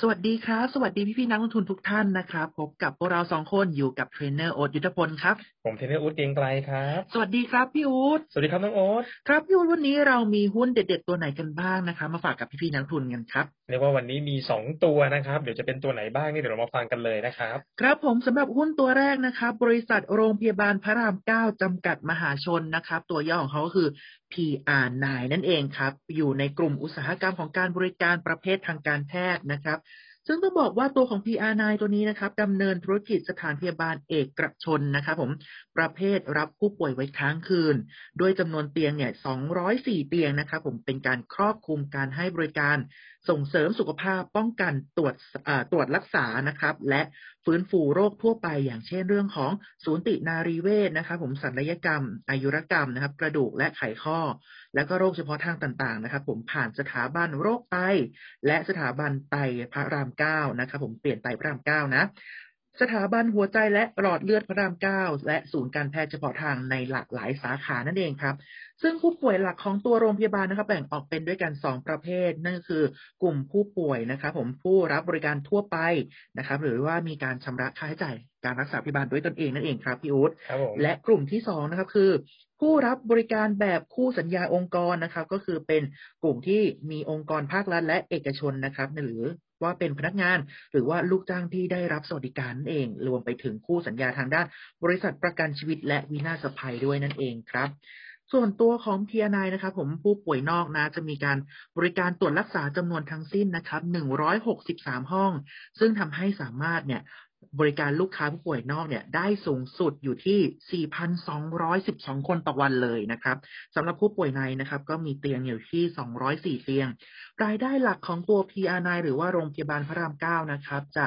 สวัสดีครับ สวัสดีพี่พี่ๆนักลงทุนทุกท่านนะครับพบกับพวกเราสองคนอยู่กับเทรนเนอร์โอ๊ตยุทธพลครับ ผมเทรนเนอร์อู๊ดเกรียงไกรครับ สวัสดีครับพี่อู๊ดสวัสดีครับน้องโอ๊ตครับพี่อู๊ดวันนี้เรามีหุ้นเด็ด ๆ ตัวไหนกันบ้างนะครับมาฝากกับพี่พี่ๆนักลงทุนกันครับเรียกว่าวันนี้มีสองตัวนะครับ เดี๋ยวจะเป็นตัวไหนบ้างนี่เดี๋ยวเรามาฟังกันเลยนะครับ ครับผมสำหรับหุ้นตัวแรกนะครับ บริษัทโรงพยาบาลพระราม9จำกัดมหาชนนะครับ ตัวย่อของเขาก็คือ PR9 นั่นเองครับ อยู่ในกลุ่มอุตสาหกรรมของการบริการประเภททางการแพทย์นะครับ ซึ่งต้องบอกว่าตัวของ PR9 ตัวนี้นะครับดำเนินธุรกิจสถานพยาบาลเอกชนนะครับผมประเภทรับผู้ป่วยไว้ค้างคืนด้วยจำนวนเตียงเนี่ย 204 เตียงนะครับผมเป็นการครอบคลุมการให้บริการ ส่งเสริมสุขภาพป้องกันตรวจตรวจรักษานะครับ และฟื้นฟูโรคทั่วไปอย่างเช่นเรื่องของสูตินารีเวชนะครับ ผมศัลยกรรม อายุรกรรมนะครับ กระดูกและไขข้อ แล้วก็โรคเฉพาะทางต่างๆ นะครับ ผมผ่านสถาบันโรคไตและสถาบันไตพระรามเก้านะครับ ผมเปลี่ยนไตพระรามเก้านะ สถาบันหัวใจและหลอดเลือดพระรามเก้าและศูนย์การแพทย์เฉพาะทางในหลากหลายสาขานั่นเองครับ ซึ่งผู้ป่วยหลักของตัวโรงพยาบาลนะครับแบ่งออกเป็นด้วยกัน 2 ประเภท นั่นก็คือกลุ่มผู้ป่วยนะครับผมผู้รับบริการทั่วไปนะครับ หรือว่ามีการชำระค่าใช้จ่ายการรักษาพยาบาลด้วยตนเองนั่นเองครับพี่อู๊ดครับผมและกลุ่มที่สองนะครับคือ ผู้รับบริการแบบคู่สัญญาองค์กรนะครับ ก็คือเป็นกลุ่มที่มีองค์กรภาครัฐและเอกชนนะครับ หรือ ว่าเป็นพนักงาน หรือว่าลูกจ้างที่ได้รับสวัสดิการนั่นเอง รวมไปถึงคู่สัญญาทางด้าน บริษัทประกันชีวิตและวินาศภัยด้วยนั่นเองครับส่วนตัวของ p 9นะครับผมผู้ป่วยนอกนะจะมีการบริการตรวจรักษาจำนวนทั้งสิ้นนะครับ 163 ห้อง ซึ่งทำให้สามารถเนี่ย บริการลูกค้าผู้ป่วยนอกเนี่ยได้สูงสุดอยู่ที่ 4,212 คนต่อวันเลยนะครับสำหรับผู้ป่วยในนะครับ ก็มีเตียงอยู่ที่ 204 เตียง รายได้หลักของตัว PR9 หรือว่าโรงพยาบาลพระราม 9 นะครับ จะ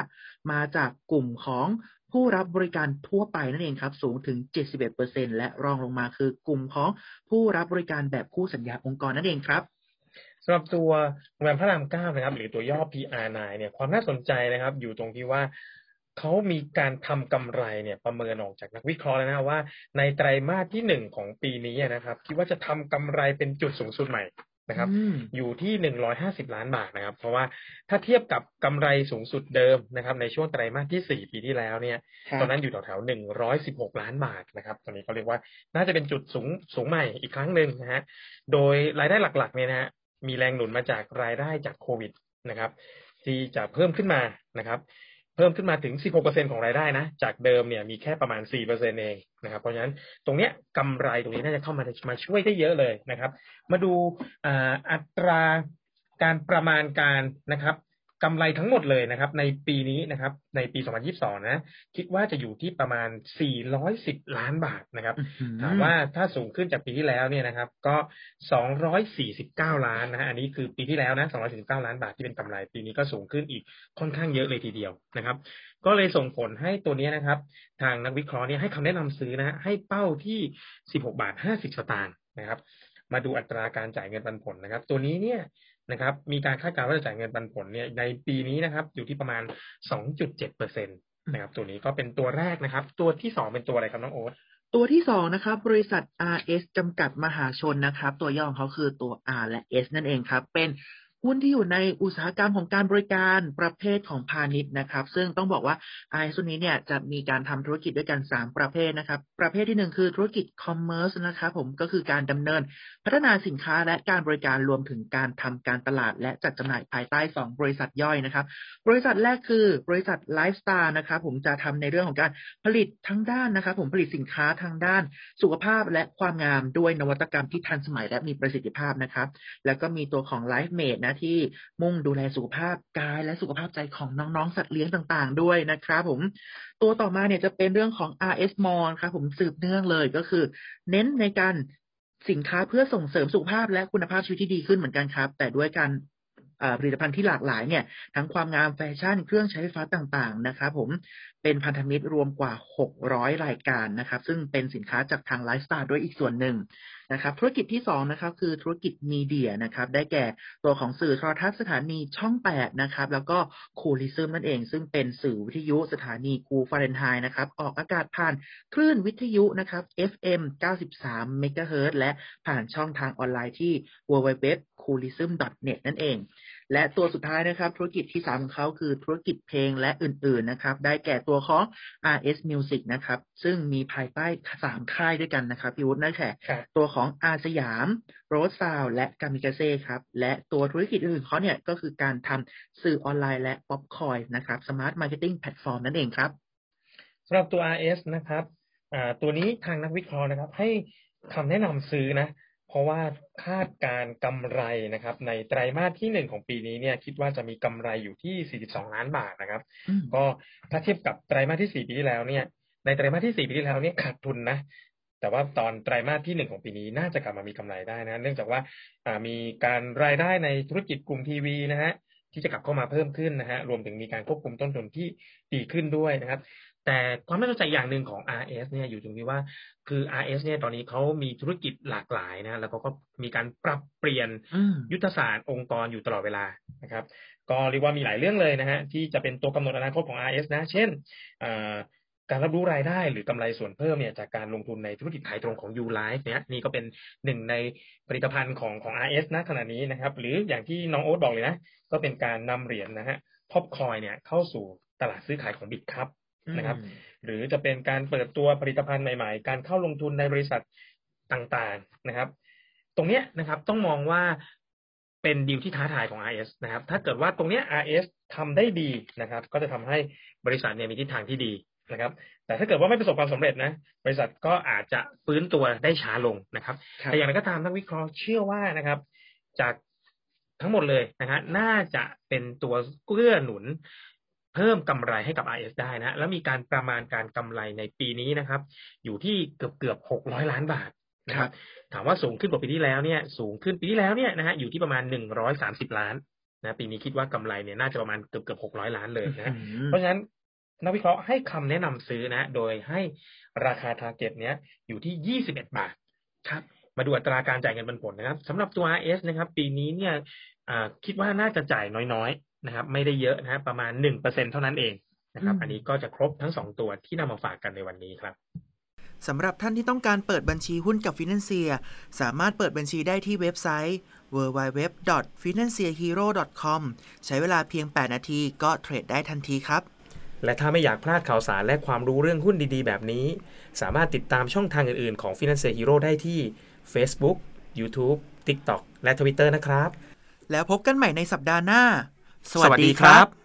มาจากกลุ่มของผู้รับบริการทั่วไปนั่นเองครับ สูงถึง 71%และรองลงมาคือกลุ่มของผู้รับบริการแบบคู่สัญญาองค์กรนั่นเองครับสำหรับตัวโรงแรมพระรามเก้านะครับ หรือตัวย่อ PR9 เนี่ยความน่าสนใจนะครับ อยู่ตรงที่ว่า เขามีการทำกำไรเนี่ยประเมินออกจากนักวิเคราะห์แล้วนะว่า ในไตรมาสที่หนึ่งของปีนี้นะครับ คิดว่าจะทำกำไรเป็นจุดสูงสุดใหม่นะครับอืมอยู่ที่หนึ่งร้อยห้าสิบล้านบาทนะครับ เพราะว่าถ้าเทียบกับกำไรสูงสุดเดิมนะครับ ในช่วงไตรมาสที่สี่ปีที่แล้วเนี่ยครับตอนนั้นอยู่แถวๆหนึ่งร้อยสิบหกล้านบาทนะครับ ตอนนี้เขาเรียกว่าน่าจะเป็นจุดสูงสูงใหม่อีกครั้งหนึ่งนะฮะโดยรายได้หลักๆเนี่ยนะฮะมีแรงหนุนมาจากรายได้จากโควิดนะครับ ที่จะเพิ่มขึ้นมานะครับ เพิ่มขึ้นมาถึง 16%ของรายได้นะ จากเดิมเนี่ยมีแค่ประมาณ 4%เองนะครับ เพราะฉะนั้นตรงเนี้ยกำไรตรงนี้น่าจะเข้ามามาช่วยได้เยอะเลยนะครับ มาดูอ,อัตราการประมาณการนะครับ กำไรทั้งหมดเลยนะครับ ในปีนี้นะครับ ในปี 2022 นะ คิดว่าจะอยู่ที่ประมาณ 410 ล้านบาทนะครับอื้อหือถามว่าถ้าสูงขึ้นจากปีที่แล้วเนี่ยนะครับ ก็ 249 ล้านนะฮะอันนี้คือปีที่แล้วนะ 249 ล้านบาทที่เป็นกำไรปีนี้ก็สูงขึ้นอีกค่อนข้างเยอะเลยทีเดียวนะครับ ก็เลยส่งผลให้ตัวเนี้ยนะครับ ทางนักวิเคราะห์เนี่ยให้คำแนะนำซื้อนะฮะให้เป้าที่ 16 บาท 50 สตางค์นะครับมาดูอัตราการจ่ายเงินปันผลนะครับ ตัวนี้เนี่ย นะครับ มีการคาดการณ์ว่าจะจ่ายเงินปันผลเนี่ยในปีนี้นะครับ อยู่ที่ประมาณ 2.7เปอร์เซ็นต์นะครับ ตัวนี้ก็เป็นตัวแรกนะครับ ตัวที่สองเป็นตัวอะไรครับน้องโอ๊ตตัวที่สองนะครับ บริษัท RS จำกัดมหาชนนะครับ ตัวย่อของเขาคือตัว R และ S นั่นเองครับ เป็น หุ้นที่อยู่ในอุตสาหกรรมของการบริการประเภทของพาณิชย์นะครับ ซึ่งต้องบอกว่า RS ตัวนี้เนี่ยจะมีการทำธุรกิจด้วยกัน 3 ประเภทนะครับ ประเภทที่ 1 คือธุรกิจคอมเมอร์สนะครับผมก็คือการดำเนิน พัฒนาสินค้าและการบริการรวมถึงการทำการตลาด และจัดจำหน่ายภายใต้ 2 บริษัทย่อยนะครับ บริษัทแรกคือบริษัทไลฟ์สไตล์นะครับผมจะทำในเรื่องของการผลิตทั้งด้านนะครับผมผลิตสินค้าทางด้านสุขภาพและความงามด้วยนวัตกรรมที่ทันสมัยและมีประสิทธิภาพนะครับ แล้วก็มีตัวของ Life Mate นะที่มุ่งดูแลสุขภาพกายและสุขภาพใจของน้องๆ สัตว์เลี้ยงต่างๆ ด้วยนะครับผมตัวต่อมาเนี่ยจะเป็นเรื่องของ RS Mall ครับผมสืบเนื่องเลยก็คือ เน้นในการสินค้าเพื่อส่งเสริมสุขภาพและคุณภาพชีวิตที่ดีขึ้นเหมือนกันครับ แต่ด้วยการ ผลิตภัณฑ์ที่หลากหลายเนี่ยทั้งความงามแฟชั่นเครื่องใช้ไฟฟ้าต่างๆนะครับผมเป็นพันธมิตรรวมกว่า 600 รายการนะครับ ซึ่งเป็นสินค้าจากทางไลฟ์สไตล์ด้วยอีกส่วนหนึ่งนะครับธุรกิจที่2นะครับคือธุรกิจมีเดียนะครับได้แก่ตัวของสื่อโทรทัศน์สถานีช่อง 8 นะครับ แล้วก็คูลิซึมนั่นเอง ซึ่งเป็นสื่อวิทยุสถานีกูฟาเรนไฮนะครับออกอากาศผ่านคลื่นวิทยุนะครับ FM 93 MHz และผ่านช่องทางออนไลน์ที่ www coolism.net นั่นเอง และตัวสุดท้ายนะครับธุรกิจที่สามของเขาคือธุรกิจเพลงและอื่นๆนะครับ ได้แก่ตัวของ RS Music นะครับ ซึ่งมีภายใต้สามค่ายด้วยกันนะครับพี่อู๊ดนั่นก็คือตัวของอาร์สยาม โรสซาวด์และกามิกาเซ่ครับ และตัวธุรกิจอื่นเขาเนี่ยก็คือการทำสื่อออนไลน์และ Popcoin นะครับ smart marketing platform นั่นเองครับสำหรับตัว RS นะครับตัวนี้ทางนักวิเคราะห์นะครับ ให้คำแนะนำซื้อนะ เพราะว่าคาดการกำไรนะครับ ในไตรมาสที่หนึ่งของปีนี้เนี่ย คิดว่าจะมีกำไรอยู่ที่ 42 ล้านบาทนะครับ ก็ถ้าเทียบกับไตรมาสที่สี่ปีที่แล้วเนี่ย ในไตรมาสที่สี่ปีที่แล้วเนี่ยขาดทุนนะแต่ว่าตอนไตรมาสที่หนึ่งของปีนี้น่าจะกลับมามีกำไรได้นะ เนื่องจากว่ามีการรายได้ในธุรกิจกลุ่มทีวีนะฮะที่จะกลับเข้ามาเพิ่มขึ้นนะฮะรวมถึงมีการควบคุมต้นทุนที่ดีขึ้นด้วยนะครับ แต่ความน่าสนใจอย่างหนึ่งของ RS เนี่ยอยู่ตรงที่ว่าคือ RS เนี่ยตอนนี้เขามีธุรกิจหลากหลายนะแล้วก็มีการปรับเปลี่ยนยุทธศาสตร์องค์กรอยู่ตลอดเวลานะครับ ก็เรียกว่ามีหลายเรื่องเลยนะฮะที่จะเป็นตัวกำหนดอนาคตของ RS นะ เช่นการรับรู้รายได้หรือกำไรส่วนเพิ่มเนี่ยจากการลงทุนในธุรกิจขายตรงของ Ulife เนี่ยนี่ก็เป็นหนึ่งในผลิตภัณฑ์ของของ RS นะขณะนี้นะครับ หรืออย่างที่น้องโอ๊ตบอกเลยนะ ก็เป็นการนำเหรียญนะฮะท็อปคอยเนี่ยเข้าสู่ตลาดซื้อขายของบิตครับ นะครับ หรือจะเป็นการเปิดตัวผลิตภัณฑ์ใหม่ ๆ การเข้าลงทุนในบริษัทต่างๆนะครับ ตรงเนี้ยนะครับต้องมองว่าเป็นดีลที่ท้าทายของ RS นะครับ ถ้าเกิดว่าตรงเนี้ย RS ทำได้ดีนะครับ ก็จะทำให้บริษัทเนี่ยมีทิศทางที่ดีนะครับ แต่ถ้าเกิดว่าไม่ประสบความสำเร็จนะ บริษัทก็อาจจะฟื้นตัวได้ช้าลงนะครับแต่อย่างไรก็ตามนักวิเคราะห์เชื่อว่านะครับ จากทั้งหมดเลยนะฮะน่าจะเป็นตัวเกื้อหนุนเพิ่มกำไรให้กับ RS ได้นะ แล้วมีการประมาณการกำไรในปีนี้นะครับ อยู่ที่เกือบเกือบหกร้อยล้านบาทนะครับถามว่าสูงขึ้นกว่าปีที่แล้วเนี่ยสูงขึ้นปีที่แล้วเนี่ยนะฮะอยู่ที่ประมาณหนึ่งร้อยสามสิบล้านนะปีนี้คิดว่ากำไรเนี่ยน่าจะประมาณเกือบเกือบหกร้อยล้านเลยนะเพราะฉะนั้นนักวิเคราะห์ให้คำแนะนำซื้อนะ โดยให้ราคา target เนี้ยอยู่ที่ยี่สิบเอ็ดบาทครับ มาดูอัตราการจ่ายเงินปันผลนะครับสำหรับตัว RS นะครับ ปีนี้เนี่ยคิดว่าน่าจะจ่ายน้อย นะครับ ไม่ได้เยอะนะประมาณหนึ่งเปอร์เซ็นต์เท่านั้นเองนะครับ อันนี้ก็จะครบทั้งสองตัวที่นำมาฝากกันในวันนี้ครับสำหรับท่านที่ต้องการเปิดบัญชีหุ้นกับฟินแลนเซียสามารถเปิดบัญชีได้ที่เว็บไซต์ www.financehero.com ใช้เวลาเพียง 8 นาทีก็เทรดได้ทันทีครับ และถ้าไม่อยากพลาดข่าวสารและความรู้เรื่องหุ้นดีๆ แบบนี้ สามารถติดตามช่องทางอื่นๆ ของ Financial Hero ได้ที่ Facebook YouTube TikTok และ Twitter นะครับ แล้วพบกันใหม่ในสัปดาห์หน้า สวัสดีครับ